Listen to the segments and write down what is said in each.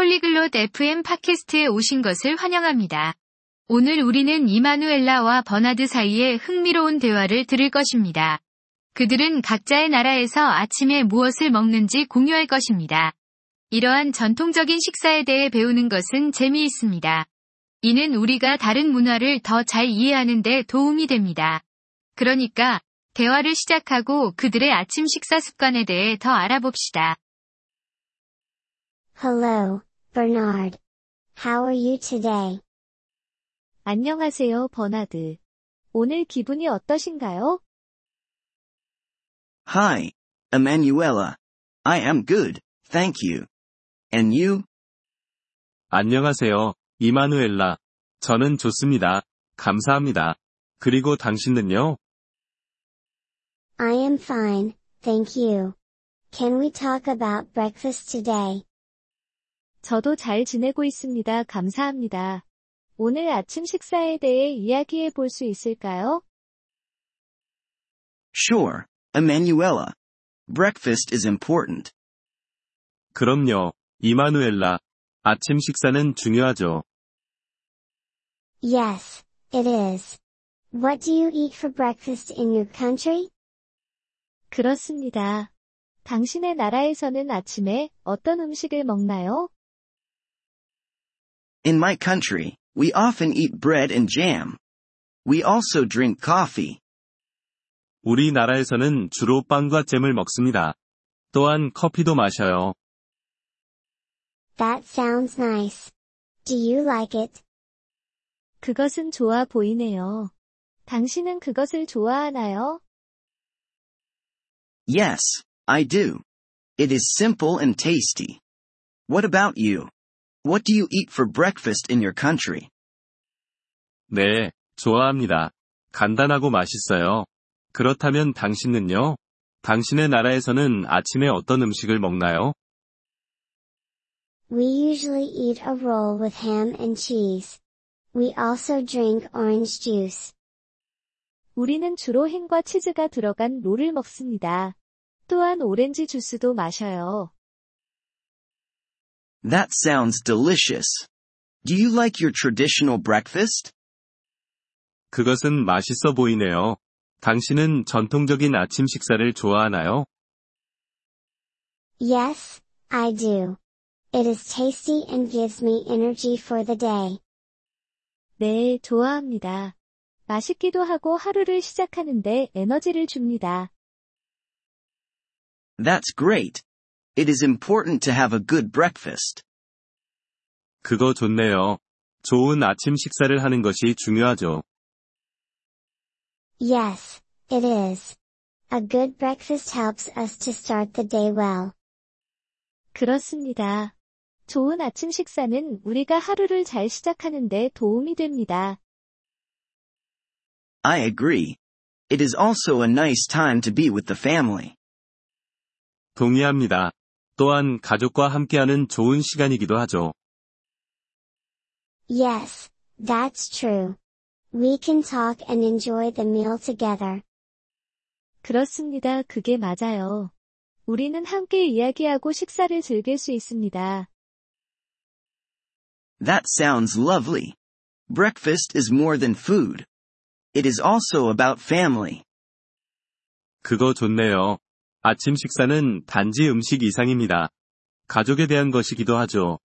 폴리글롯 FM 팟캐스트에 오신 것을 환영합니다. 오늘 우리는 이마누엘라와 버나드 사이의 흥미로운 대화를 들을 것입니다. 그들은 각자의 나라에서 아침에 무엇을 먹는지 공유할 것입니다. 이러한 전통적인 식사에 대해 배우는 것은 재미있습니다. 이는 우리가 다른 문화를 더 잘 이해하는 데 도움이 됩니다. 그러니까 대화를 시작하고 그들의 아침 식사 습관에 대해 더 알아봅시다. Hello, Bernard. How are you today? 안녕하세요, 버나드. 오늘 기분이 어떠신가요? Hi, Emanuela. I am good, thank you. And you? 안녕하세요, 이마누엘라. 저는 좋습니다. 감사합니다. 그리고 당신은요? I am fine, thank you. Can we talk about breakfast today? 저도 잘 지내고 있습니다. 감사합니다. 오늘 아침 식사에 대해 이야기해 볼 수 있을까요? Sure, Emanuela. Breakfast is important. 그럼요, 이마누엘라. 아침 식사는 중요하죠. Yes, it is. What do you eat for breakfast in your country? 그렇습니다. 당신의 나라에서는 아침에 어떤 음식을 먹나요? In my country, we often eat bread and jam. We also drink coffee. 우리나라에서는 주로 빵과 잼을 먹습니다. 또한 커피도 마셔요. That sounds nice. Do you like it? 그것은 좋아 보이네요. 당신은 그것을 좋아하나요? Yes, I do. It is simple and tasty. What about you? What do you eat for breakfast in your country? 네, 좋아합니다. 간단하고 맛있어요. 그렇다면 당신은요? 당신의 나라에서는 아침에 어떤 음식을 먹나요? We usually eat a roll with ham and cheese. We also drink orange juice. 우리는 주로 햄과 치즈가 들어간 롤을 먹습니다. 또한 오렌지 주스도 마셔요. That sounds delicious. Do you like your traditional breakfast? 그것은 맛있어 보이네요. 당신은 전통적인 아침 식사를 좋아하나요? Yes, I do. It is tasty and gives me energy for the day. 네, 좋아합니다. 맛있기도 하고 하루를 시작하는데 에너지를 줍니다. That's great. It is important to have a good breakfast. 그거 좋네요. 좋은 아침 식사를 하는 것이 중요하죠. Yes, it is. A good breakfast helps us to start the day well. 그렇습니다. 좋은 아침 식사는 우리가 하루를 잘 시작하는데 도움이 됩니다. I agree. It is also a nice time to be with the family. 동의합니다. 또한 가족과 함께하는 좋은 시간이기도 하죠. Yes, that's true. We can talk and enjoy the meal together. 그렇습니다. 그게 맞아요. 우리는 함께 이야기하고 식사를 즐길 수 있습니다. That sounds lovely. Breakfast is more than food. It is also about family. 그거 좋네요. 아침 식사는 단지 음식 이상입니다. 가족에 대한 것이기도 하죠.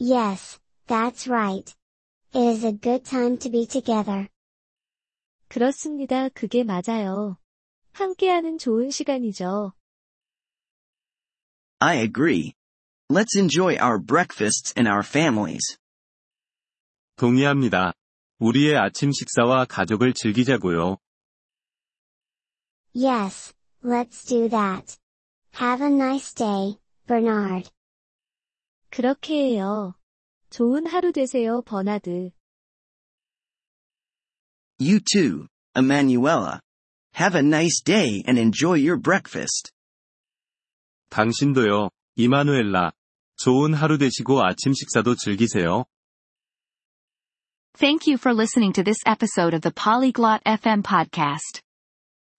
Yes, that's right. It is a good time to be together. 그렇습니다. 그게 맞아요. 함께하는 좋은 시간이죠. I agree. Let's enjoy our breakfasts and our families. 동의합니다. 우리의 아침 식사와 가족을 즐기자고요. Yes, let's do that. Have a nice day, Bernard. 그렇게 해요. 좋은 하루 되세요, 버나드. You too, Emanuela. Have a nice day and enjoy your breakfast. 당신도요, 이마누엘라. 좋은 하루 되시고 아침 식사도 즐기세요. Thank you for listening to this episode of the Polyglot FM podcast.